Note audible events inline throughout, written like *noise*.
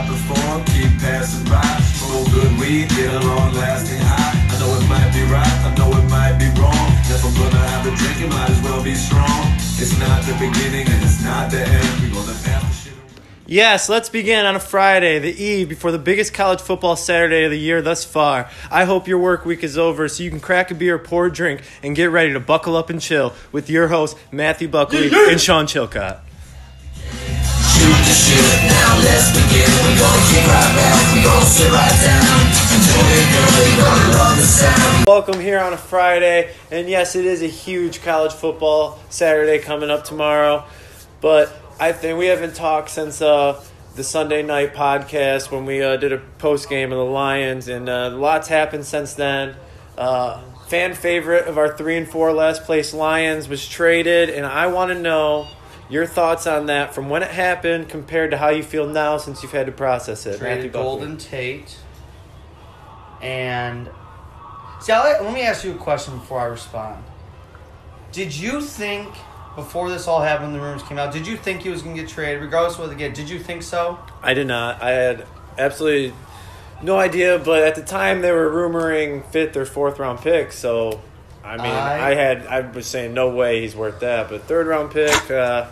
stop before, keep passing by. Smoke good weed, get a long lasting high. I know it might be right, I know it might be wrong. If I'm gonna have a drink, it might as well be strong. It's not the beginning and it's not the end. We gonna pass the shit. Yes, let's begin on a Friday, the eve before the biggest college football Saturday of the year thus far. I hope your work week is over so you can crack a beer, pour a drink, and get ready to buckle up and chill with your hosts, Matthew Buckley and Sean Chilcott. Now let's begin. We gonna kick right back, we gonna sit right down. Welcome here on a Friday, and yes, it is a huge college football Saturday coming up tomorrow. But I think we haven't talked since uh, the Sunday night podcast when we uh, did a post game of the Lions, and uh, lots happened since then. Uh, fan favorite of our three and four last place Lions was traded, and I want to know your thoughts on that from when it happened compared to how you feel now since you've had to process it. Traded. Golden Tate. And see, I'll, let me ask you a question before I respond. Did you think before this all happened, the rumors came out? Did you think he was going to get traded, regardless of what they get? Did you think so? I did not. I had absolutely no idea, but at the time they were rumoring fifth or fourth round pick. So, I mean, I, I- had I was saying no way he's worth that, but third round pick. Uh,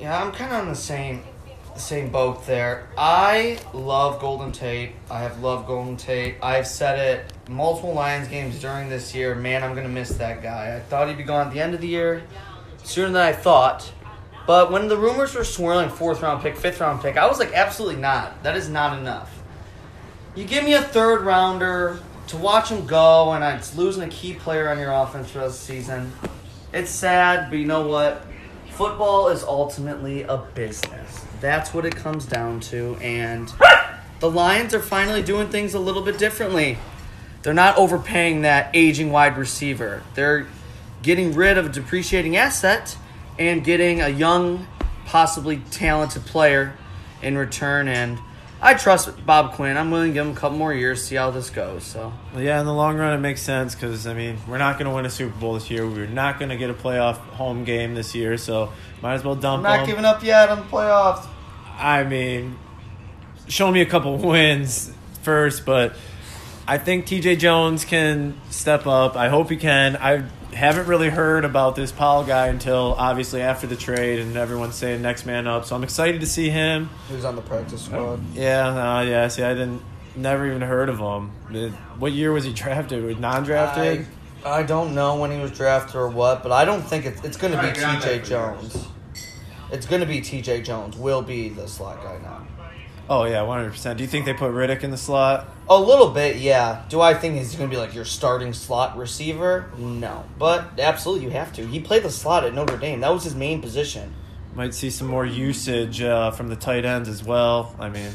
Yeah, I'm kind of on the same same boat there. I love Golden Tate. I have loved Golden Tate. I've said it multiple Lions games during this year. Man, I'm gonna miss that guy. I thought he'd be gone at the end of the year, sooner than I thought. But when the rumors were swirling, fourth round pick, fifth round pick, I was like, absolutely not. That is not enough. You give me a third rounder to watch him go, and it's losing a key player on your offense for the season. It's sad, but you know what? Football is ultimately a business. That's what it comes down to, and the Lions are finally doing things a little bit differently. They're not overpaying that aging wide receiver. They're getting rid of a depreciating asset and getting a young, possibly talented player in return. And I trust Bob Quinn. I'm willing to give him a couple more years, see how this goes. So yeah, in the long run, it makes sense because I mean we're not going to win a Super Bowl this year. We're not going to get a playoff home game this year, so might as well I'm dump not him. giving up yet on the playoffs. I mean, show me a couple *laughs* wins first, but I think TJ Jones can step up. I hope he can. I haven't really heard about this Powell guy until obviously after the trade, and everyone's saying next man up. So I'm excited to see him. He was on the practice squad. Yeah, uh, yeah. See, I didn't, never even heard of him. Uh, What year was he drafted? Was non-drafted. I, I don't know when he was drafted or what, but I don't think it's, it's going to be T.J. Jones. It's going to be T.J. Jones. Will be the slot guy now. Oh yeah, 100. percent Do you think they put Riddick in the slot? A little bit, yeah. Do I think he's going to be like your starting slot receiver? No, but absolutely you have to. He played the slot at Notre Dame. That was his main position. Might see some more usage uh, from the tight ends as well. I mean,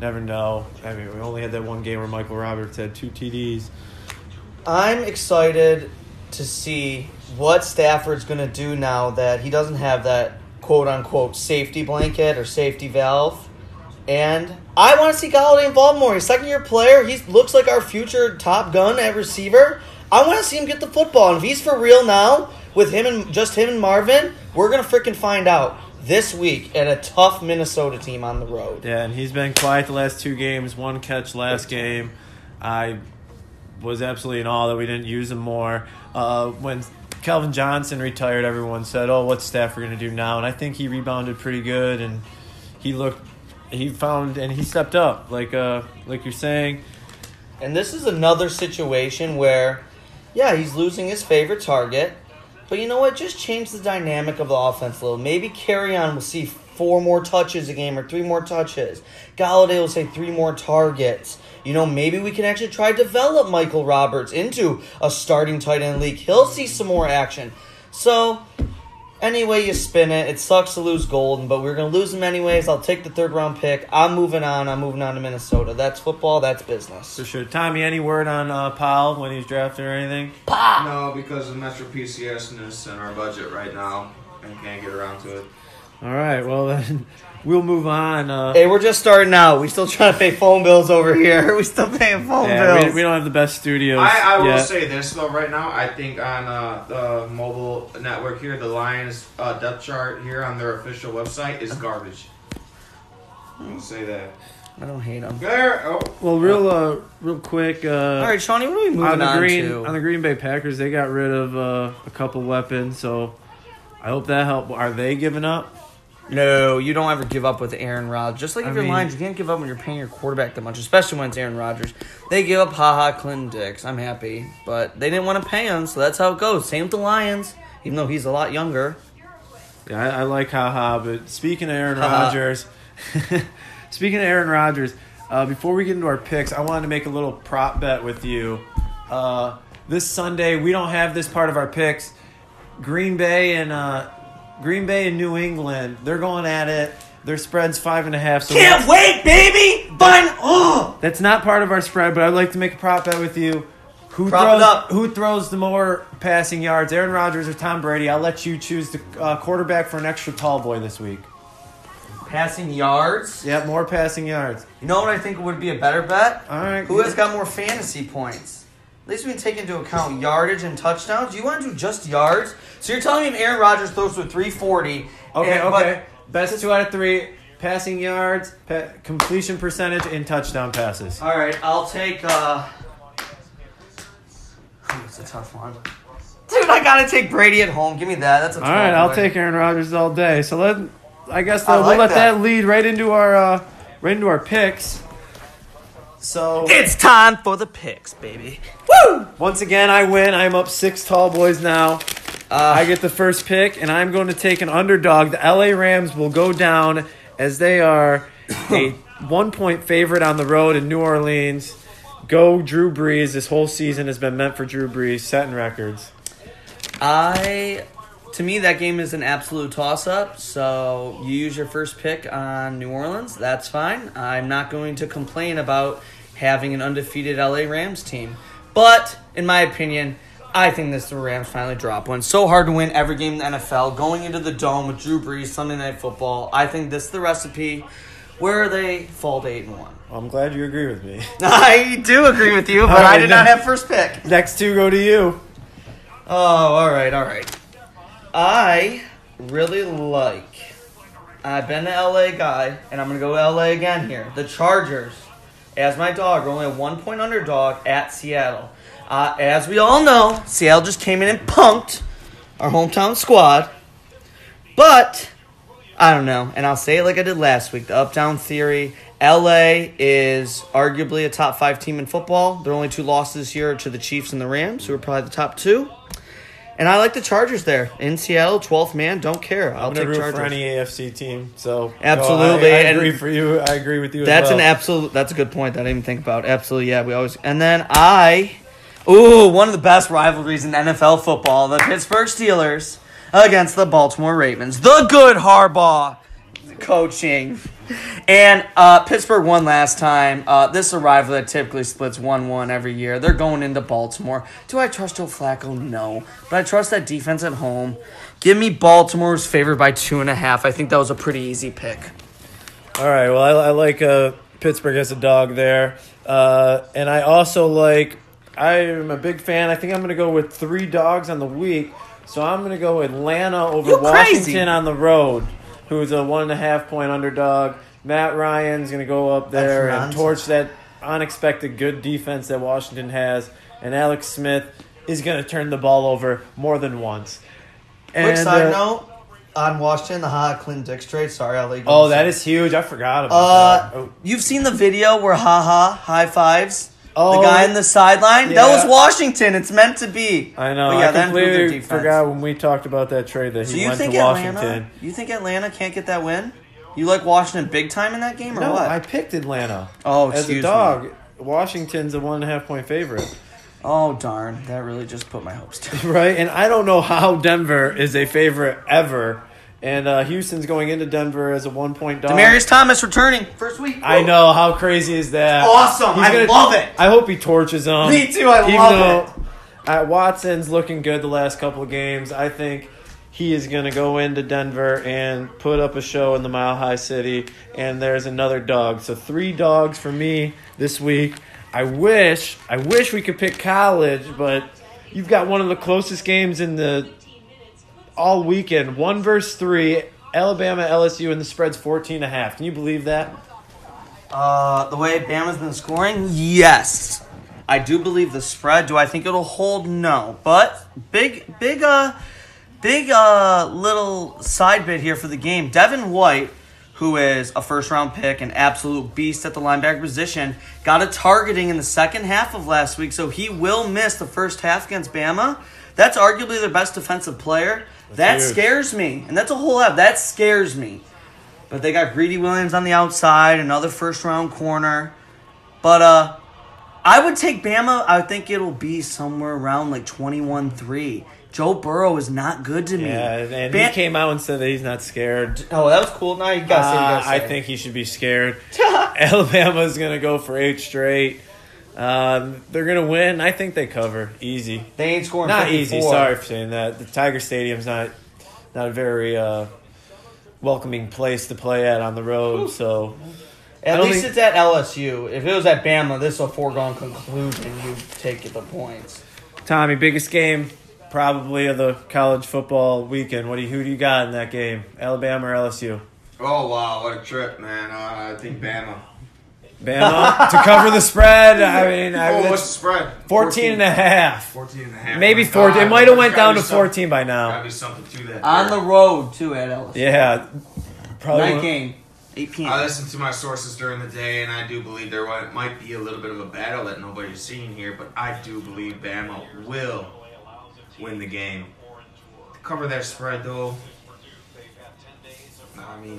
never know. I mean, we only had that one game where Michael Roberts had two TDs. I'm excited to see what Stafford's going to do now that he doesn't have that quote unquote safety blanket or safety valve. And I want to see Golladay involved more. He's a second year player. He looks like our future top gun at receiver. I want to see him get the football. And if he's for real now, with him and just him and Marvin, we're to freaking find out this week at a tough Minnesota team on the road. Yeah, and he's been quiet the last two games. One catch last game. I was absolutely in awe that we didn't use him more. Uh, when Calvin Johnson retired, everyone said, "Oh, what's Stafford to do now?" And I think he rebounded pretty good, and he looked, he found, and he stepped up, like uh, like you're saying. And this is another situation where, yeah, he's losing his favorite target. But you know what? Just change the dynamic of the offense a little. Maybe carry on We'll see four more touches a game or three more touches. Golladay will say three more targets. You know, maybe we can actually try to develop Michael Roberts into a starting tight end league. He'll see some more action. So, anyway you spin it, it sucks to lose Golden, but we're going to lose him anyways. I'll take the third round pick. I'm moving on. I'm moving on to Minnesota. That's football. That's business. For sure. Tommy, any word on uh, Powell when he's drafted or anything? No, because of Metro PCSness and our budget right now, and can't get around to it. All right. Well then, *laughs* we'll move on. Uh, Hey, we're just starting out. We still trying to pay phone bills over here. *laughs* We still paying phone yeah, bills. we, we don't have the best studios. I, I will yet. say this though, right now, I think on uh, the mobile network here, the Lions uh, depth chart here on their official website is garbage. I'll say that. I don't hate them. There. Oh. Well, real uh, real quick. Uh, All right, Shawnee, what are we moving on on, the green to? on the Green Bay Packers, they got rid of uh, a couple weapons, so I hope that helped. Are they giving up? No, you don't ever give up with Aaron Rodgers. Just like I if you're mean- Lions, you can't give up when you're paying your quarterback that much, especially when it's Aaron Rodgers. They give up Ha Ha Clinton-Dix. I'm happy, but they didn't want to pay him, so that's how it goes. Same with the Lions, even though he's a lot younger. Yeah, I, I like haha. But speaking of Aaron Haha. Rodgers, *laughs* speaking of Aaron Rodgers, uh, before we get into our picks, I wanted to make a little prop bet with you. Uh, this Sunday, we don't have this part of our picks. Green Bay and uh, Green Bay and New England, they're going at it. Their spread's five and a half. So Can't wait, baby! Fine. Oh, That's not part of our spread, but I'd like to make a prop bet with you. Who Prop throws it up. who throws the more passing yards, Aaron Rodgers or Tom Brady? I'll let you choose the uh, quarterback for an extra tall boy this week. passing yards. Yeah, more passing yards. You know what I think would be a better bet? All right. Who has got more fantasy points? At least we can take into account yardage and touchdowns. Do you want to do just yards? So you're telling me Aaron Rodgers throws for 340? Okay, and- but- okay. Best two out of three: passing yards, pa- completion percentage, and touchdown passes. All right, I'll take. uh It's a tough one, dude. I gotta take Brady at home. Give me that. That's a. Tough all right, I'll take Aaron Rodgers all day. So let, I guess I we'll let that. that. lead right into our uh, right into our picks. So It's time for the picks, baby. Woo! once again, I win. I'm up six tall boys now. Uh, I get the first pick, and I'm going to take an underdog. The LA Rams will go down as they are a *laughs* one point favorite on the road in New Orleans. Go Drew Brees. This whole season has been meant for Drew Brees, setting records. I, to me, that game is an absolute toss up. So you use your first pick on New Orleans. That's fine. I'm not going to complain about having an undefeated LA Rams team. But, in my opinion, I think this the Rams finally drop one. So hard to win every game in the NFL. Going into the dome with Drew Brees, Sunday Night Football. I think this is the recipe where are they fall to 8 and 1. Well, I'm glad you agree with me. *laughs* I do agree with you, but right, I did not have first pick. Next two go to you. Oh, all right, all right. I really like. I've been an LA guy, and I'm gonna go LA again here. The Chargers, as my dog, We're only a one point underdog at Seattle. Uh, as we all know, Seattle just came in and punked our hometown squad. But I don't know, and I'll say it like I did last week. The up down theory. LA is arguably a top five team in football. Their only two losses year are to the Chiefs and the Rams, who are probably the top two. And I like the Chargers there in Seattle, 12th man. Don't care. I'll I'm take root Chargers. for any AFC team. So Absolutely, I, I and- agree for you. I agree with you. as That's well. an absolute. That's a good point that I didn't even think about. Absolutely, yeah. We always and then I, ooh, one of the best rivalries in NFL football: the Pittsburgh Steelers against the Baltimore Ravens. The good Harbaugh coaching, and uh, Pittsburgh won last time. Uh, this is a rival that typically splits one-one every year. They're going into Baltimore. Do I trust Joe Flacco? No, but I trust that defense at home. Give me Baltimore's favored by two and a half. I think that was a pretty easy pick. All right. Well, I, I like uh, Pittsburgh as a dog there, uh, and I also like. I am a big fan. I think I'm going to go with three dogs on the week. So I'm going to go Atlanta over. Washington on the road, who's a one and a half point underdog. Matt Ryan's going to go up there and torch that unexpected good defense that Washington has, and Alex Smith is going to turn the ball over more than once. Quick side uh, note on Washington, the Ha Clint Dix trade. Sorry, I'll. Oh, that is huge. I forgot about Uh, that. Oh. you've seen the video where Ha Ha high fives Oh, the guy in the sideline. That was Washington. It's meant to be. I know. But yeah, I that improved their completely forgot when we talked about that trade that So he went to Washington. Atlanta? You think Atlanta can't get that win? You like Washington big time in that game or No, what? I picked Atlanta. oh, As a dog, Washington's a one and a half point favorite. Oh darn, that really just put my hopes *laughs* down. right? And I don't know how Denver is a favorite ever. And uh, Houston's going into Denver as a one point dog. Demaryius Thomas returning first week. I know how crazy is that? Awesome. I love it. I hope he torches them. Me too, I Even love though, Uh, Watson's looking good the last couple of games. I think he is going to go into Denver and put up a show in the Mile High City. And there's another dog. So three dogs for me this week. I wish, I wish we could pick college, but you've got one of the closest games in the all weekend. One verse three. Alabama, LSU, and the spread's 14 and a half. Can you believe that? Uh, the way Bama's been scoring, yes. I do believe the spread. Do I think it'll hold? No. But big, big, uh, big, uh, little side bit here for the game. Devin White, who is a first round pick, an absolute beast at the linebacker position, got a targeting in the second half of last week, so he will miss the first half against Bama. That's arguably their best defensive player. That huge. scares me, and that's a whole lot. That scares me. But they got Greedy Williams on the outside, another first round corner. But uh I would take Bama. I think it'll be somewhere around like 21-3. Joe Burrow is not good to me. Yeah, and he came out and said that he's not scared. Oh, that was cool. Now you say. Uh, I think he should be scared. *laughs* Alabama's gonna go for eight straight. Um, they're gonna win. I think they cover easy. they ain't scoring. Not 54. easy. Sorry for saying that. The Tiger Stadium's not not a very uh, welcoming place to play at on the road. So At least think- it's at LSU. If it was at Bama, this is a foregone conclusion. You take the points. Tommy, biggest game probably of the college football weekend. What do you who do you got in that game? Alabama or LSU? Oh wow, what a trip, man! Uh, I think Bama. Bama to cover the spread. I *laughs* mean, I, Oh, what's the spread? 14 and a half. 14 and a half. Maybe My 14. It might have went down to 14 by Gotta now. be something to that. On the road too at LSU. Yeah, probably. Night won't- game, 8 p.m. I listened to my sources during the day, and I do believe there might be a little bit of a battle that nobody's seeing here, but I do believe Bama will win the game. Cover that spread, though. I mean,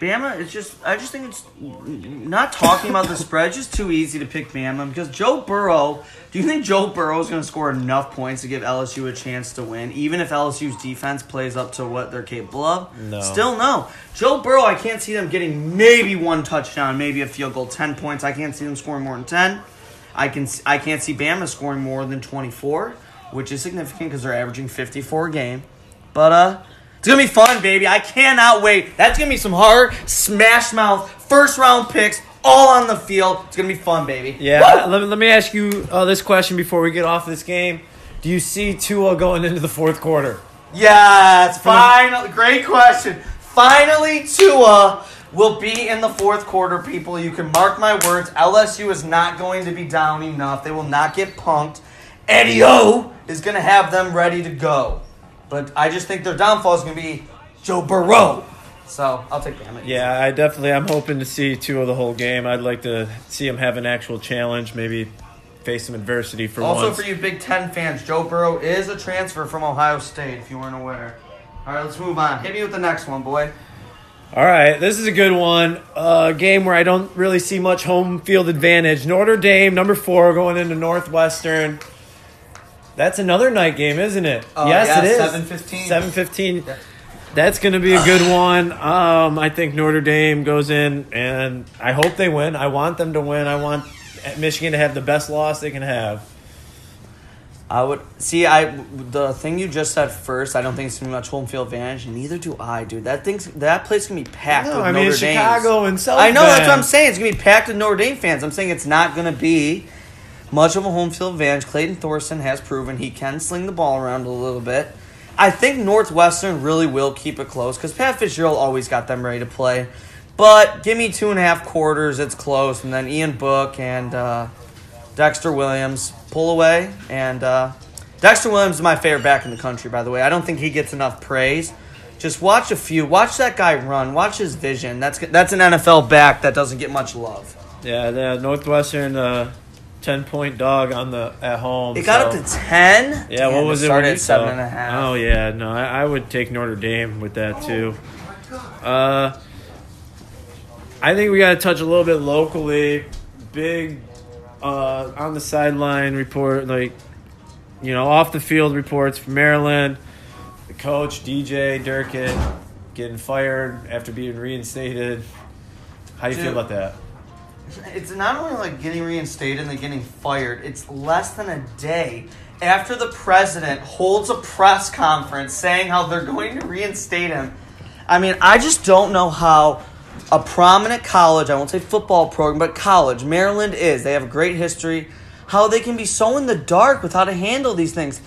Bama, it's just I just think it's not talking about the *laughs* spread. It's just too easy to pick Bama because Joe Burrow. Do you think Joe Burrow is going to score enough points to give LSU a chance to win, even if LSU's defense plays up to what they're capable of? No. Still no. Joe Burrow, I can't see them getting maybe one touchdown, maybe a field goal, ten points. I can't see them scoring more than ten. I can I can't see Bama scoring more than twenty four, which is significant because they're averaging fifty four a game. But uh, it's gonna be fun, baby. I cannot wait. That's gonna be some hard smash mouth first round picks all on the field. It's gonna be fun, baby. Yeah, Woo! let me, let me ask you uh, this question before we get off this game. Do you see Tua going into the fourth quarter? Yes, final. Great question. Finally, Tua will be in the fourth quarter. People, you can mark my words. LSU is not going to be down enough. They will not get punked. Eddie O is going to have them ready to go. But I just think their downfall is going to be Joe Burrow. So I'll take Bama. Yeah, I definitely. I'm hoping to see two of the whole game. I'd like to see him have an actual challenge, maybe face some adversity for one. Also, once. for you Big Ten fans, Joe Burrow is a transfer from Ohio State. If you weren't aware. All right, let's move on. Hit me with the next one, boy. All right, this is a good one. A game where I don't really see much home field advantage. Notre Dame, number four, going into Northwestern. That's another night game, isn't it? Oh, yes, yeah, it is. 7:15. Seven fifteen. That's going to be a good one. Um, I think Notre Dame goes in, and I hope they win. I want them to win. I want Michigan to have the best loss they can have. I would see. I the thing you just said first. I don't think it's gonna be much home field advantage. Neither do I, dude. That thing's that place gonna be packed. No, with I mean Notre it's Dames. Chicago and South. I know that's what I'm saying. It's gonna be packed with Notre Dame fans. I'm saying it's not gonna be much of a home field advantage. Clayton Thorson has proven he can sling the ball around a little bit. I think Northwestern really will keep it close because Pat Fitzgerald always got them ready to play. But give me two and a half quarters. It's close, and then Ian Book and uh, Dexter Williams pull away. And uh, Dexter Williams is my favorite back in the country, by the way. I don't think he gets enough praise. Just watch a few. Watch that guy run. Watch his vision. That's that's an NFL back that doesn't get much love. Yeah, the Northwestern uh, ten point dog on the at home. It got so- up to ten. Yeah, what was it? Started when at you seven saw- and a half. Oh yeah, no, I, I would take Notre Dame with that too. Uh, I think we got to touch a little bit locally. Big uh, on the sideline report, like you know, off the field reports from Maryland. The coach DJ Durkin getting fired after being reinstated. How do you feel about that? It's not only like getting reinstated and then getting fired. It's less than a day after the president holds a press conference saying how they're going to reinstate him. I mean, I just don't know how a prominent college, I won't say football program, but college, Maryland is. They have a great history. How they can be so in the dark with how to handle these things.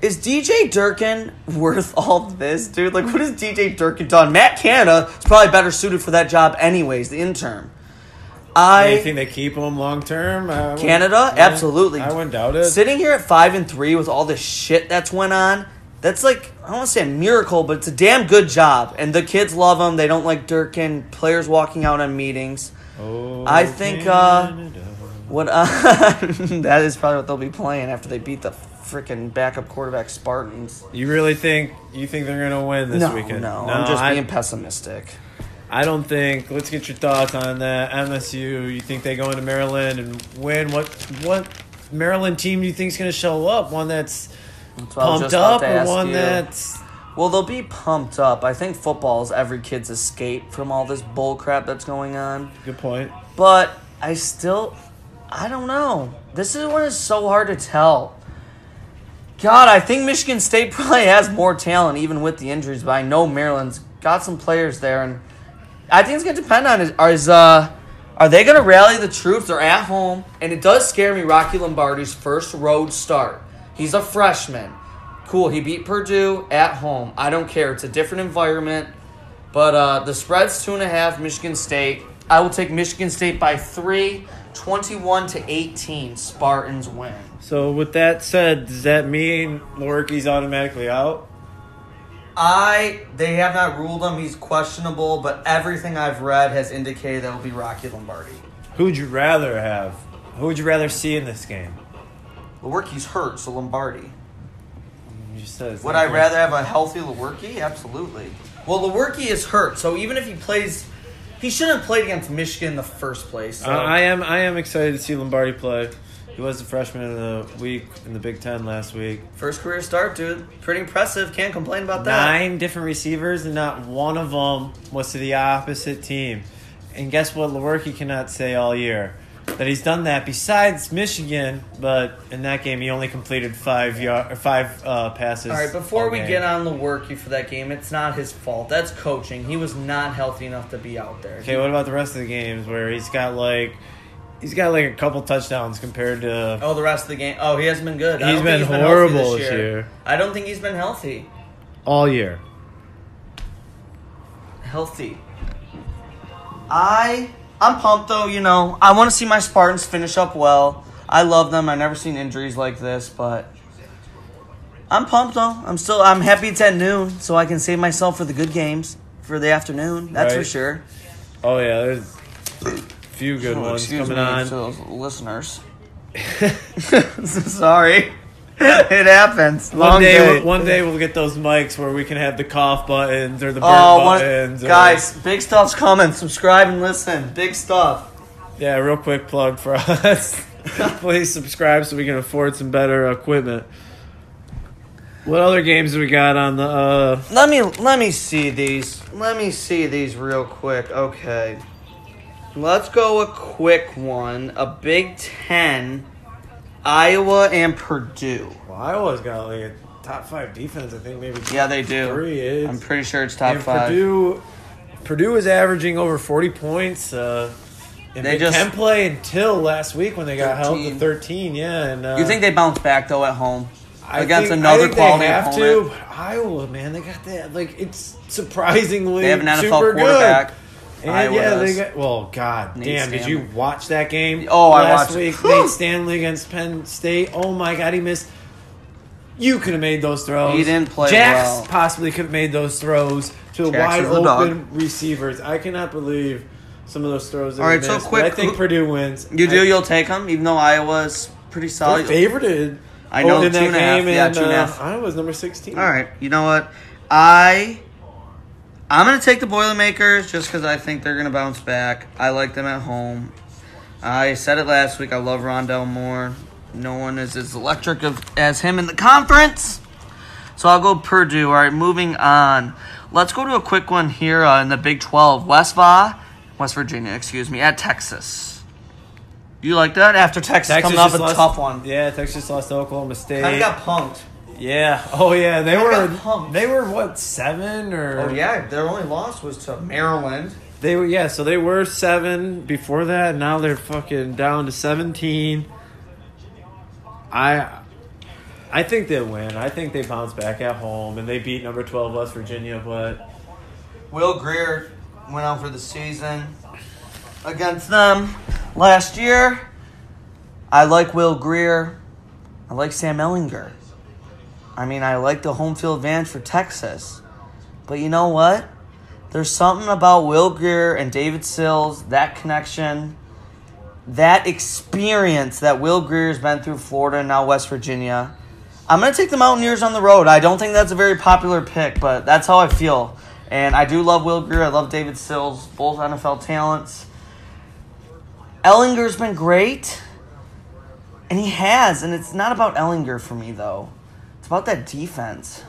Is DJ Durkin *laughs* worth all this, dude? Like, what has DJ Durkin done? Matt Canada is probably better suited for that job, anyways, the intern. I you think they keep him long term? I Canada, yeah, absolutely. I wouldn't doubt it. Sitting here at five and three with all the shit that's went on, that's like I don't want to say a miracle, but it's a damn good job. And the kids love him. They don't like Durkin. Players walking out on meetings. Oh, I think, uh, What? Uh, *laughs* that is probably what they'll be playing after they beat the freaking backup quarterback Spartans. you really think you think they're gonna win this no, weekend? no, I'm just I, being pessimistic. I don't think. Let's get your thoughts on that. MSU. You think they go into Maryland and win? What what Maryland team do you think is gonna show up? One that's That's what I was pumped up or one you. that's Well, they'll be pumped up. I think football is every kid's escape from all this bull crap that's going on. good point. But I still, I don't know. This is one is so hard to tell. God, I think Michigan State *laughs* probably has more talent even with the injuries, but I know Maryland's got some players there, and I think it's gonna depend on is, is uh, are they gonna rally the troops? They're at home, and it does scare me. Rocky Lombardi's first road start. He's a freshman. Cool. He beat Purdue at home. I don't care. It's a different environment. But uh, the spread's two and a half, Michigan State. I will take Michigan State by three, 21 to 18. Spartans win. So with that said, does that mean Lewerke's automatically out? I they have not ruled him. He's questionable, but everything I've read has indicated that will be Rocky Lombardi. Who'd you rather have? Who would you rather see in this game? Lewerke's hurt, so Lombardi. You said Would I rather have a healthy Lewerke? Absolutely. Well, Lewerke is hurt, so even if he plays, he shouldn't have played against Michigan in the first place. So. Uh, I am. I am excited to see Lombardi play. He was the freshman of the week in the Big Ten last week. First career start, dude. Pretty impressive. Can't complain about that. Nine different receivers, and not one of them was to the opposite team. And guess what? Lewerke cannot say all year that he's done that. Besides Michigan, but in that game he only completed five yard, or five uh, passes. All right, before all we game. get on Lewerke for that game, it's not his fault. That's coaching. He was not healthy enough to be out there. Okay, what about the rest of the games where he's got like he's got like a couple touchdowns compared to Oh, the rest of the game. Oh, he hasn't been good. He's been healthy horrible this year. I don't think he's been healthy. all year? Healthy. I I'm pumped though. You know, I want to see my Spartans finish up well. I love them. I've never seen injuries like this, but I'm pumped though. I'm still I'm happy it's at noon, so I can save myself for the good games for the afternoon. That's for sure. Oh yeah, there's few good Oh, ones excuse coming me on. to those listeners. *laughs* Sorry. *laughs* it happens. One day, day. one day we'll get those mics where we can have the cough buttons or the burp Oh, one, buttons. or- guys, big stuff's coming. Subscribe and listen. Big stuff. yeah, real quick plug for *laughs* us. Please subscribe so we can afford some better equipment. What other games we got on the? uh Let me let me see these. Let me see these real quick. Okay. Let's go a quick one. A Big Ten, Iowa and Purdue. Well, Iowa's got like a top five defense. I think maybe Yeah, they do. three is. I'm pretty sure it's top and five. Purdue, Purdue is averaging over forty points. Uh, in They Big just- Ten play until last week when they got held to 13. Yeah, and uh, You think they bounce back though at home? I against think- another I think quality they have opponent? to. Iowa, man, they got that. Like it's surprisingly They have an NFL super quarterback. good. And yeah, they got. Well, God Nate damn! Did you watch that game? Oh, I last watched it. week. *laughs* Nate Stanley against Penn State. Oh my God, he missed. You could have made those throws. He didn't play Jax well. possibly could have made those throws to Jax wide the dog. open receivers. I cannot believe some of those throws. That All right, so quick, I think Purdue wins. You do, I, you'll take them, even though Iowa's pretty solid. favorited. I know, two and a half. game, Yeah, and two and uh. Iowa's number sixteen. All right, you know what? I I'm gonna take the Boilermakers just because I think they're gonna bounce back. I like them at home. I said it last week. I love Rondale Moore. No one is as electric of, as him in the conference. So I'll go Purdue. All right, moving on. Let's go to a quick one here uh, in the Big 12. West Va, West Virginia, excuse me, at Texas. You like that? After Texas, Texas coming off a lost- tough one. Yeah, Texas lost to Oklahoma State. Kind of got punked. Yeah. Oh yeah, they Kinda were. They were what seven or? Oh yeah, their only loss was to Maryland. They were yeah. So they were seven before that. and Now they're fucking down to seventeen. I. I think they win. I think they bounce back at home and they beat number twelve West Virginia. But Will Grier went out for the season against them. last year, I like Will Grier. I like Sam Ehlinger. I mean, I like the home field advantage for Texas. But you know what? There's something about Will Grier and David Sills, that connection, that experience that Will Grier's been through Florida and now West Virginia. I'm going to take the Mountaineers on the road. I don't think that's a very popular pick, but that's how I feel. And I do love Will Grier. I love David Sills, both NFL talents. Ehlinger's been great, and he has. And it's not about Ehlinger for me, though. About that defense.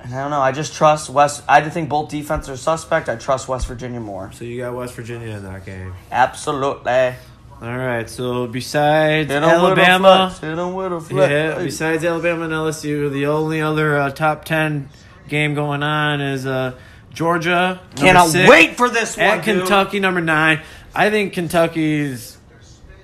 And I don't know. I just trust West. I think both defenses are suspect. I trust West Virginia more. So you got West Virginia in that game. Absolutely. All right. So besides Hit 'em with a Alabama, flex. Hit 'em with a flex. yeah. Besides Alabama and LSU, the only other uh, top ten game going on is uh, Georgia. Cannot six, wait for this one. at dude. Kentucky, number nine. I think Kentucky's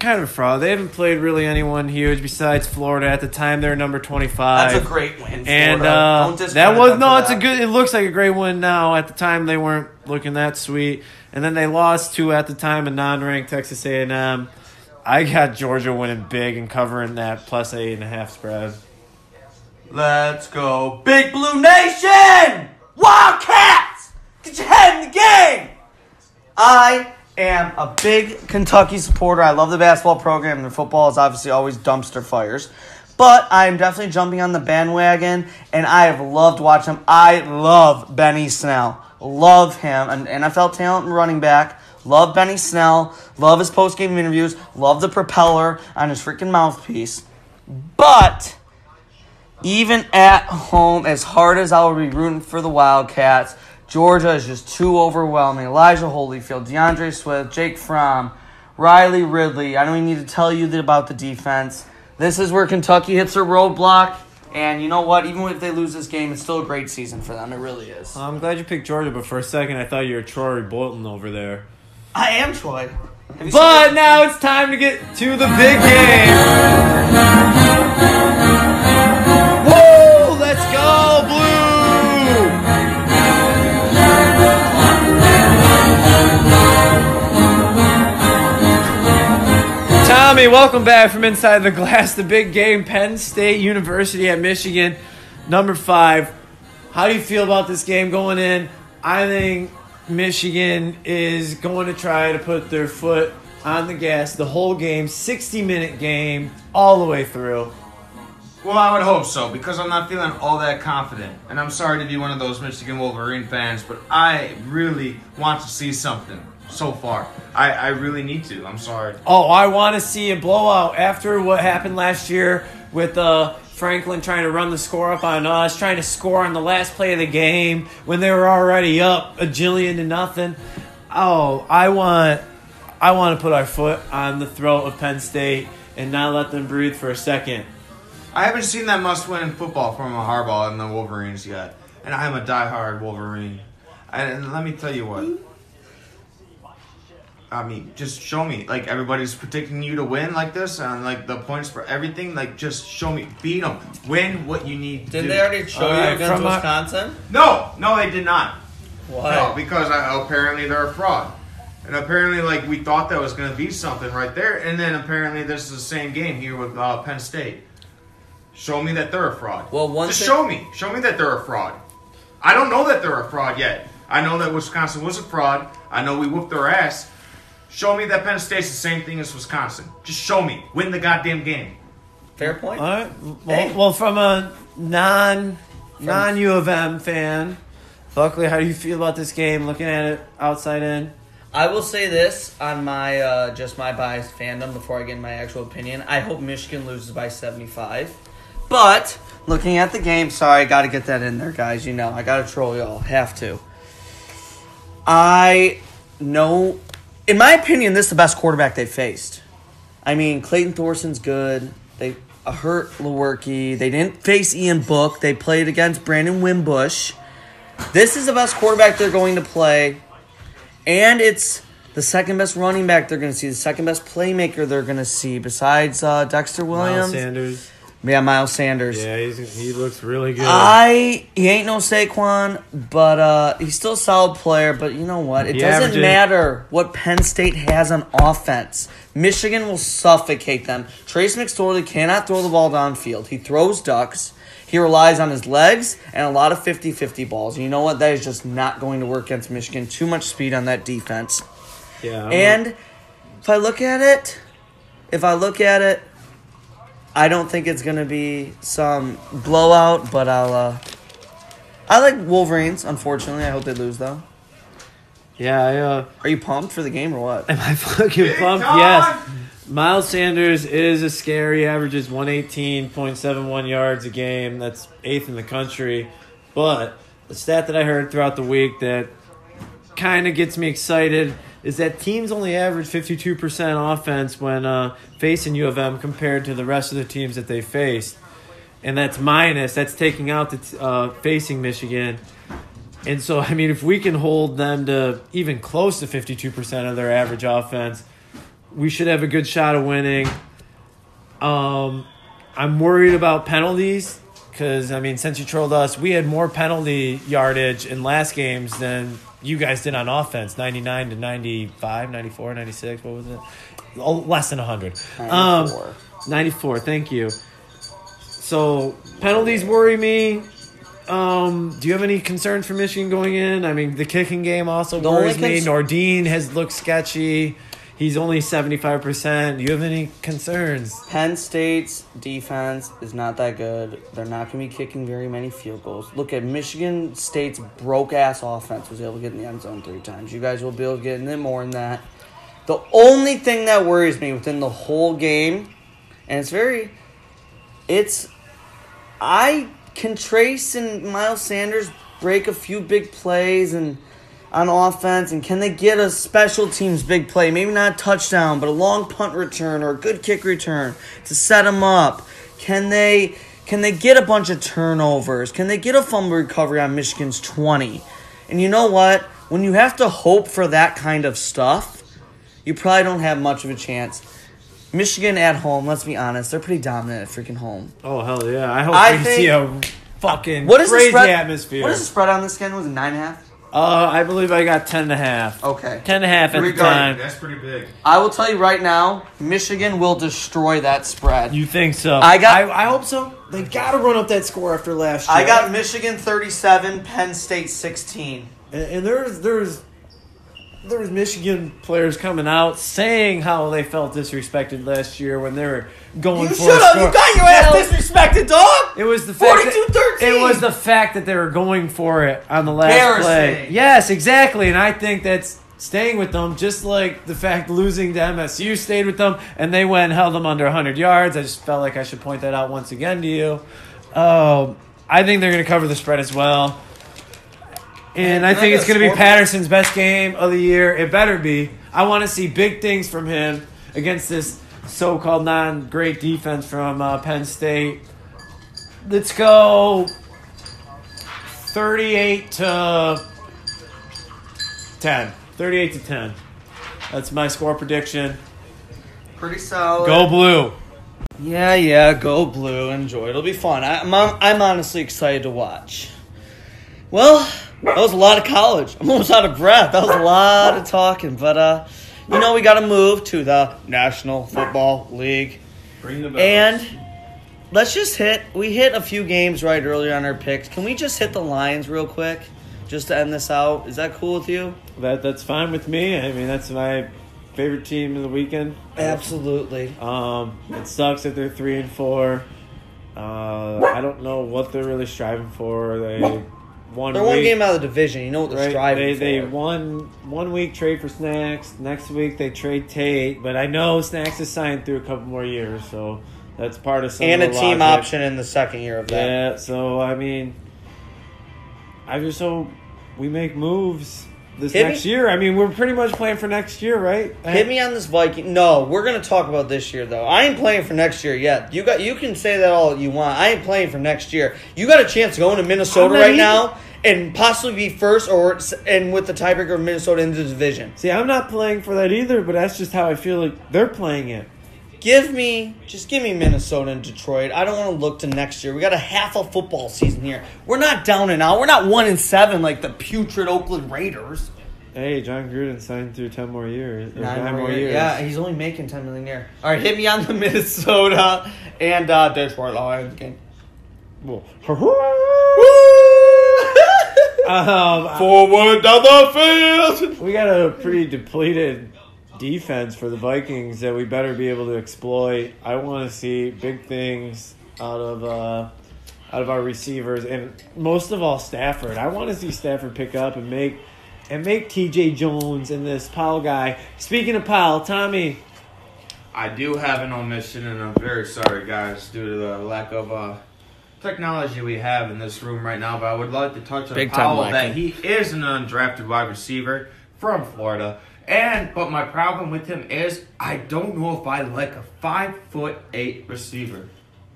kind of a fraud. They haven't played really anyone huge besides Florida. At the time, they're number twenty-five. That's a great win. And uh, that was no, it's a good. It looks like a great win now. At the time, they weren't looking that sweet, and then they lost to at the time a non-ranked Texas A&M. I got Georgia winning big and covering that plus eight and a half spread. Let's go, Big Blue Nation! Wildcats! Get your head in the game! I am a big Kentucky supporter. I love the basketball program. The football is obviously always dumpster fires. But I'm definitely jumping on the bandwagon, and I have loved watching him. I love Benny Snell. Love him, an NFL talent and running back. Love Benny Snell. Love his post game interviews. Love the propeller on his freaking mouthpiece. But even at home, as hard as I will be rooting for the Wildcats, Georgia is just too overwhelming. Elijah Holyfield, D'Andre Swift, Jake Fromm, Riley Ridley. I don't even need to tell you that about the defense. This is where Kentucky hits a roadblock. And you know what? Even if they lose this game, it's still a great season for them. It really is. I'm glad you picked Georgia, but for a second I thought you were Troy Bolton over there. I am Troy. But now it's time to get to the big game. Tommy, welcome back from inside the glass. The big game, Penn State University at Michigan, number five. How do you feel about this game going in? I think Michigan is going to try to put their foot on the gas the whole game, 60 minute game, all the way through. Well, I would hope so because I'm not feeling all that confident. And I'm sorry to be one of those Michigan Wolverine fans, but I really want to see something so far. I, I really need to. I'm sorry. Oh, I want to see a blowout after what happened last year with uh, Franklin trying to run the score up on us, trying to score on the last play of the game when they were already up a jillion to nothing. Oh, I want, I want to put our foot on the throat of Penn State and not let them breathe for a second. I haven't seen that must win football from a Harbaugh and the Wolverines yet. And I am a diehard Wolverine. And let me tell you what. I mean, just show me. Like, everybody's predicting you to win like this, and like the points for everything. Like, just show me. Beat them. Win what you need to Didn't they already show All you right, against from our- Wisconsin? No, no, they did not. Why? No, because I, apparently they're a fraud. And apparently, like, we thought that was going to be something right there. And then apparently, this is the same game here with uh, Penn State. Show me that they're a fraud. Well, one Just thing- show me. Show me that they're a fraud. I don't know that they're a fraud yet. I know that Wisconsin was a fraud. I know we whooped their ass. Show me that Penn State's the same thing as Wisconsin. Just show me. Win the goddamn game. Fair point. All right. Well, Hey. well from a non non U of M fan, Buckley, how do you feel about this game? Looking at it outside in. I will say this on my uh, just my biased fandom before I get in my actual opinion. I hope Michigan loses by 75. But looking at the game, sorry, I got to get that in there, guys. You know, I got to troll y'all. Have to. I know, in my opinion, this is the best quarterback they faced. I mean, Clayton Thorson's good. They hurt Lewerke. They didn't face Ian Book. They played against Brandon Wimbush. This is the best quarterback they're going to play. And it's the second best running back they're going to see, the second best playmaker they're going to see, besides uh, Dexter Miles Williams. Sanders. Yeah, Miles Sanders. Yeah, he's, he looks really good. I he ain't no Saquon, but uh, he's still a solid player. But you know what? It He doesn't averages- matter what Penn State has on offense. Michigan will suffocate them. Trace McSorley cannot throw the ball downfield. He throws ducks. He relies on his legs and a lot of 50-50 balls. And you know what? That is just not going to work against Michigan. Too much speed on that defense. yeah, I'm And if I look at it, if I look at it, I don't think it's gonna be some blowout, but I'll. Uh, I like Wolverines. Unfortunately, I hope they lose though. yeah, I, uh, Are you pumped for the game or what? Am I fucking pumped? Yes. Miles Sanders is a scary, He averages 118.71 yards a game. That's eighth in the country. But the stat that I heard throughout the week that kind of gets me excited is that teams only average 52% offense when uh, facing U of M compared to the rest of the teams that they faced. And that's minus, that's taking out the t- uh, facing Michigan. And so, I mean, if we can hold them to even close to 52% of their average offense, we should have a good shot of winning. Um, I'm worried about penalties because, I mean, since you trolled us, we had more penalty yardage in last games than you guys did on offense 99 to 95, 94, 96. What was it? Oh, less than 100. 94. Um, 94, thank you. So, penalties worry me. Um, do you have any concerns for Michigan going in? I mean, the kicking game also The worries me. cons- Nordin has looked sketchy. He's only 75%. Do you have any concerns? Penn State's defense is not that good. They're not going to be kicking very many field goals. Look at Michigan State's broke ass offense was able to get in the end zone three times. You guys will be able to get in there more than that. The only thing that worries me within the whole game, and it's very, it's, I can trace and Miles Sanders break a few big plays and on offense, and can they get a special teams big play? Maybe not a touchdown, but a long punt return or a good kick return to set them up. Can they? Can they get a bunch of turnovers? Can they get a fumble recovery on Michigan's twenty? And you know what? When you have to hope for that kind of stuff, you probably don't have much of a chance. Michigan at home, let's be honest, they're pretty dominant at freaking home. Oh, hell yeah. I hope I we think- see a fucking What is crazy the spread? atmosphere. What is the spread on this game? Was it nine and a half? Uh, I believe I got 10 and a half. Okay. 10 and a half at the time. That's pretty big. I will tell you right now, Michigan will destroy that spread. You think so? I got- I, I hope so. They got to run up that score after last year. I got Michigan 37, Penn State 16. And, and there's there's there was Michigan players coming out saying how they felt disrespected last year when they were going You for should a have. score. You got your ass disrespected, dog. It was the fact that, It was the fact that they were going for it on the last play. Yes, exactly, and I think that's staying with them, just like the fact losing to MSU stayed with them, and they went and held them under 100 yards. I just felt like I should point that out once again to you. Um, I think they're going to cover the spread as well. And I think it's going to be? Patterson's best game of the year. It better be. I want to see big things from him against this so-called non-great defense from uh, Penn State. Let's go 38 to 10. 38 to 10. That's my score prediction. Pretty solid. Go blue. Yeah, yeah, go blue. Enjoy. It'll be fun. I, I'm, I'm honestly excited to watch. Well, that was a lot of college. I'm almost out of breath. That was a lot of talking. But, uh, you know, we got to move to the National Football League. Bring the And let's just hit. We hit a few games right earlier on our picks. Can we just hit the Lions real quick, just to end this out? Is that cool with you? that that's fine with me. I mean, that's my favorite team of the weekend. Absolutely. Um, it sucks that they're three and four. Uh, I don't know what they're really striving for. They one They're one game out of the division. You know what they're right? striving They for. they won one week trade for Snacks. Next week they trade Tate, but I know Snacks is signed through a couple more years, so that's part of some and of a team logic. option in the second year of that. Yeah, so I mean, I just hope we make moves this Hit next me- year. I mean, we're pretty much playing for next year, right? Hit me on this Viking. No, we're gonna talk about this year though. I ain't playing for next year yet. You got you can say that all you want. I ain't playing for next year. You got a chance going to go into Minnesota right either. now and possibly be first or and with the tiebreaker of Minnesota in the division. See, I'm not playing for that either, but that's just how I feel like they're playing it. Give me, just give me Minnesota and Detroit. I don't want to look to next year. We got a half a football season here. We're not down and out. We're not one and seven like the putrid Oakland Raiders. Hey, Jon Gruden signed through ten more years. or Nine more years. Yeah, he's only making ten million a year. All right, hit me on the *laughs* Minnesota and uh, Detroit Lions game. Well, um, Forward down the field. we got a pretty depleted defense for the Vikings that we better be able to exploit. I want to see big things out of uh, out of our receivers, and most of all Stafford. I want to see Stafford pick up and make and make T.J. Jones and this Powell guy. Speaking of Powell, Tommy, I do have an omission, and I'm very sorry, guys, due to the lack of uh, technology we have in this room right now. But I would like to touch on Big time Powell lacking. that he is an undrafted wide receiver from Florida. And but my problem with him is I don't know if I like a five foot eight receiver.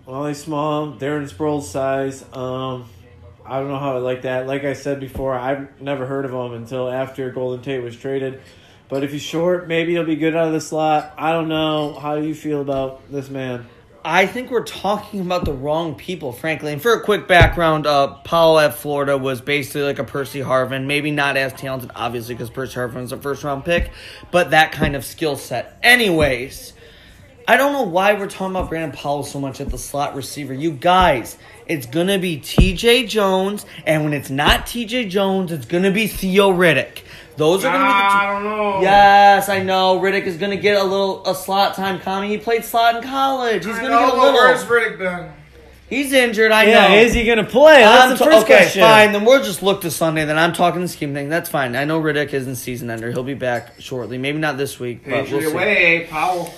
well, he's small, Darren Sproles size. Um, I don't know how I like that. Like I said before, I've never heard of him until after Golden Tate was traded. But if he's short, maybe he'll be good out of the slot. I don't know. How do you feel about this man? I think we're talking about the wrong people, frankly. And for a quick background, uh, Powell at Florida was basically like a Percy Harvin. Maybe not as talented, obviously, because Percy Harvin was a first round pick, but that kind of skill set. Anyways, I don't know why we're talking about Brandon Powell so much at the slot receiver. You guys, it's going to be TJ Jones, and when it's not TJ Jones, it's going to be Theo Riddick. Those are going to be the ah, two. I don't know. Yes, I know. Riddick is going to get a little a slot time coming. He played slot in college. He's going to get a little. but Where's little. Riddick been? He's injured. I yeah, know. is he gonna play? That's I'm the t- first okay, question. fine. Then we'll just look to Sunday. Then I'm talking the scheme thing. That's fine. I know Riddick isn't season ender. He'll be back shortly. Maybe not this week, but Page we'll your see. way, Powell.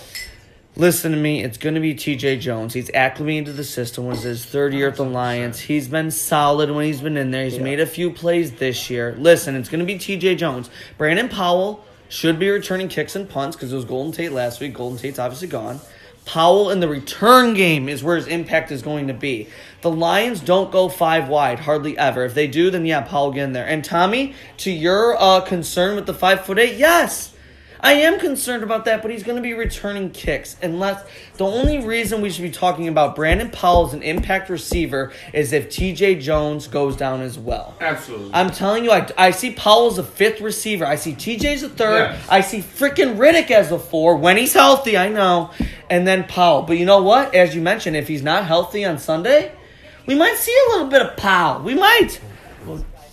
Listen to me. It's going to be T.J. Jones. He's acclimated to the system. Was his third year at the Lions. He's been solid when he's been in there. He's made a few plays this year. Listen, it's going to be T.J. Jones. Brandon Powell should be returning kicks and punts because it was Golden Tate last week. Golden Tate's obviously gone. Powell in the return game is where his impact is going to be. The Lions don't go five wide hardly ever. If they do, then yeah, Powell get in there. And Tommy, to your uh, concern with the five foot eight, yes, I am concerned about that, but he's going to be returning kicks. Unless the only reason we should be talking about Brandon Powell as an impact receiver is if TJ Jones goes down as well. Absolutely. I'm telling you, I, I see Powell as a fifth receiver. I see TJ's a third. Yes. I see freaking Riddick as a four when he's healthy. I know, and then Powell. But you know what? As you mentioned, if he's not healthy on Sunday, we might see a little bit of Powell. We might.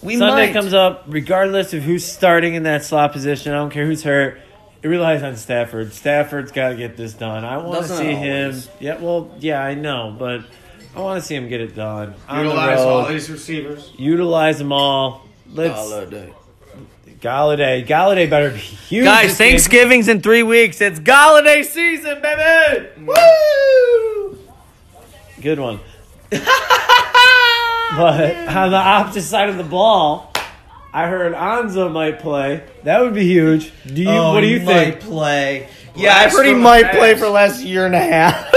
We Sunday might. comes up, regardless of who's starting in that slot position. I don't care who's hurt. It relies on Stafford. Stafford's got to get this done. I want to see always. him. Yeah, well, yeah, I know, but I want to see him get it done. On the Utilize all these receivers. Utilize them all. Let's Golladay. Golladay. Golladay better be huge. Guys, this game. Thanksgiving's in three weeks. It's Golladay season, baby. Woo! Good one. *laughs* but on the opposite side of the ball, I heard Ansah might play. That would be huge. Do you? what do you think? Play. Yeah, I've heard he might past. play for the last year and a half.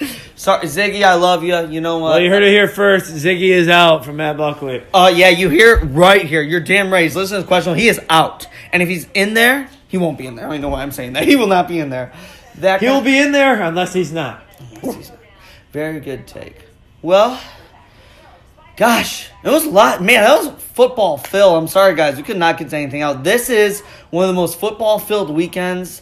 *laughs* Sorry, Ziggy, I love you. You know what? Well, you heard it here first. Ziggy is out from Matt Buckley. Uh, yeah, you hear it right here. You're damn right. He's listening to the question. He is out, and if he's in there, he won't be in there. I don't know why I'm saying that. *laughs* He will not be in there. That He'll guy- be in there unless he's not. Very good take. Well, gosh, it was a lot. Man, that was football filled. I'm sorry, guys. We could not get anything out. This is one of the most football filled weekends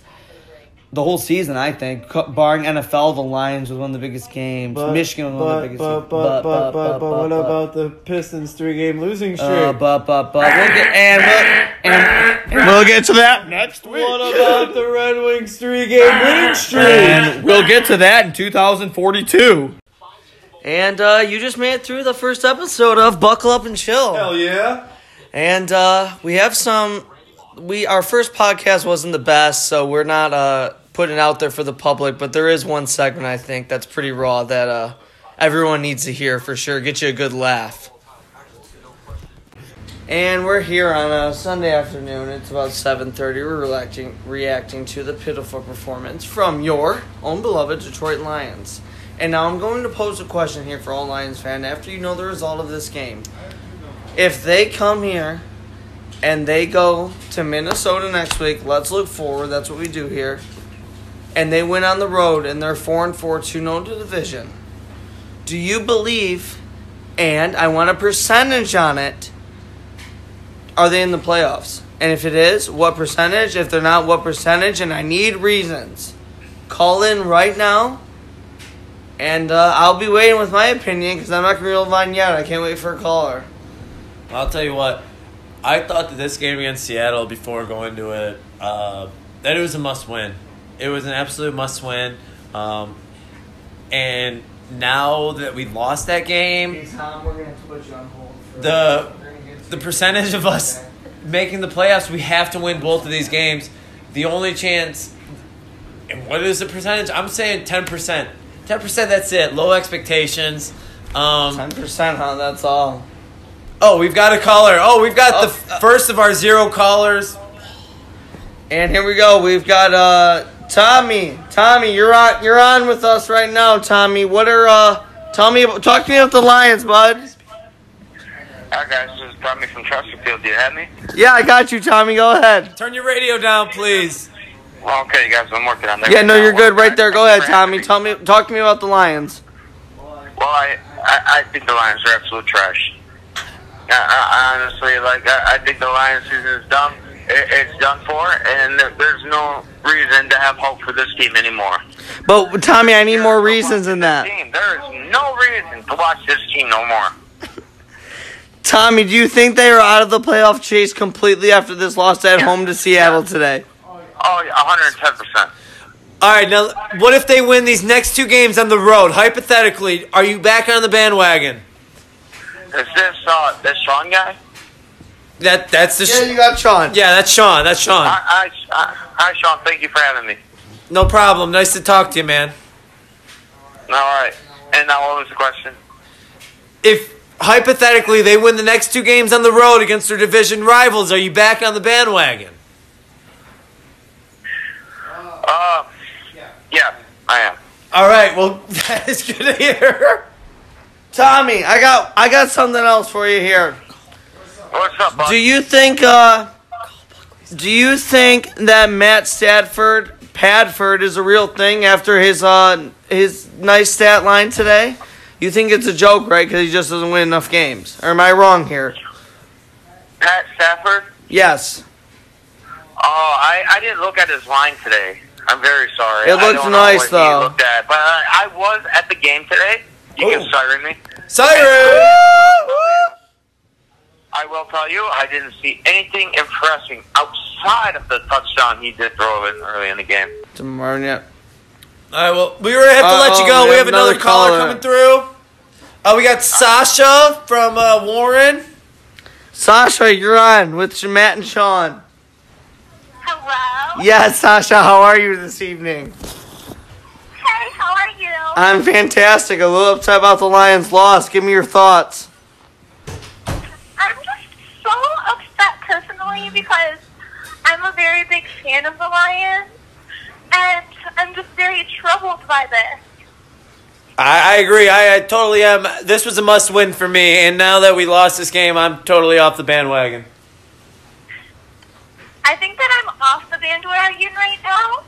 the whole season, I think. Barring NFL, the Lions was one of the biggest games. Michigan was one of the biggest But, games. but, but, but, but, what about the Pistons three game losing streak? Uh, but, but, but. We'll get, and, we'll, and, and we'll get to that next week. what about the Red Wings three game winning streak? And we'll get to that in 2042. And uh, you just made it through the first episode of Buckle Up and Chill. Hell yeah. And uh, we have some. We our first podcast wasn't the best, so we're not uh, putting it out there for the public. But there is one segment I think that's pretty raw that uh, everyone needs to hear for sure. Get you a good laugh. And we're here on a Sunday afternoon. It's about seven thirty. We're reacting reacting to the pitiful performance from your own beloved Detroit Lions. And now I'm going to pose a question here for all Lions fan. After you know the result of this game, if they come here and they go to Minnesota next week, let's look forward. That's what we do here. and they went on the road and they're four and four, two known to division, do you believe? And I want a percentage on it. Are they in the playoffs? And if it is, what percentage? If they're not, what percentage? And I need reasons. Call in right now. And uh, I'll be waiting with my opinion because I'm not going to reel mine yet. I can't wait for a caller. I'll tell you what. I thought that this game against Seattle before going to it, uh, that it was a must win. It was an absolute must win. Um, and now that we lost that game, Tom, we're going to put you on hold. the the percentage of us making the playoffs, we have to win both of these games. The only chance, and what is the percentage? I'm saying ten percent. Ten percent. That's it. Low expectations. Um, 10%, huh? That's all. oh, we've got a caller. Oh, we've got the Oh, uh, first of our zero callers. And here we go. We've got uh Tommy. Tommy, you're on you're on with us right now, Tommy. What are uh tell me about, talk to me about the Lions, bud. Hi guys, this is Tommy from Chesterfield. Do you have me? Yeah, I got you, Tommy. Go ahead. Turn your radio down, please. Well, okay, guys, I'm working on that. Yeah, no, you're good right there. Go ahead, you for having Tommy. Tell me talk to me about the Lions. Well, I, I, I think the Lions are absolute trash. I, I, honestly, like, I, I think the Lions season is done. It, it's done for, and there's no reason to have hope for this team anymore. But Tommy, I need more There is no reasons than that. team. There is no reason to watch this team no more. Tommy, do you think they are out of the playoff chase completely after this loss at home to Seattle today? Oh, yeah, 110%. All right, now what if they win these next two games on the road? Hypothetically, are you back on the bandwagon? Is this, uh, this Sean guy? That that's the Yeah, sh- you got Sean. yeah, that's Sean. That's Sean. I, I, I, hi, Sean. Thank you for having me. No problem. Nice to talk to you, man. All right. And now what was the question? If hypothetically they win the next two games on the road against their division rivals, are you back on the bandwagon? Uh, yeah, I am. All right. Well, *laughs* that is good to hear. Tommy, I got I got something else for you here. What's up, bud? Do you think uh do you think that Matt Stafford Padford is a real thing after his uh his nice stat line today? You think it's a joke, right? Because he just doesn't win enough games. Or am I wrong here? Pat Stafford? Yes. Oh, I, I didn't look at his line today. I'm very sorry. It I looks don't know nice, what though. Looked at, but I, I was at the game today. You can siren me. Siren. I will tell you, I didn't see anything impressive outside of the touchdown he did throw in early in the game. Tomorrow yet. All right. Well, we were gonna have to let you go. we We have have another another caller caller. coming through. Uh, we got Sasha from uh, Warren. Sasha, you're on with Matt and Sean. Hello. Yes, Sasha, how are you this evening? Hey, how are you? I'm fantastic. A little upset about the Lions loss. Give me your thoughts. I'm just so upset personally because I'm a very big fan of the Lions, and I'm just very troubled by this. I, I agree. I, I totally am. This was a must win for me, and now that we lost this game, I'm totally off the bandwagon. I think that I'm off the bandwagon right now,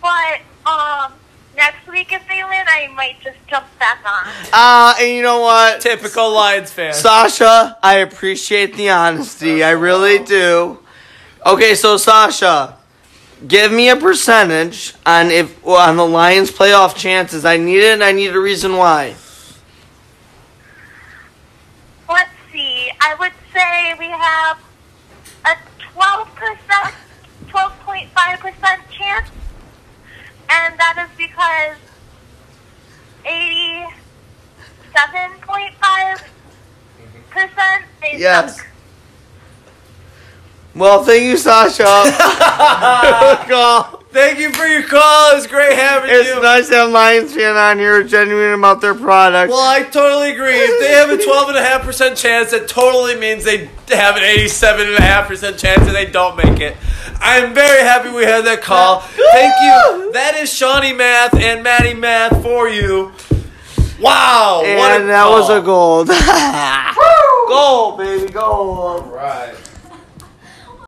but um, next week if they win, I might just jump back on. Uh, and you know what? Typical Lions fan. Sasha, I appreciate the honesty. I really do. Okay, so Sasha, give me a percentage on if well, on the Lions playoff chances. I need it and I need a reason why. Let's see. I would say we have a 12%, 12.5% chance. And that is because 87.5% they Yes. suck. Well, thank you, Sasha. *laughs* Call. Thank you for your call. It's great having It's you. It's nice to have Lions fan on here, genuine about their product. Well, I totally agree. If they have a 12.5% chance, that totally means they have an 87.5% chance that they don't make it. I'm very happy we had that call. Thank you. That is Shawnee Math and Maddie Math for you. Wow. what a and that was a gold. *laughs* gold, baby, gold. Right.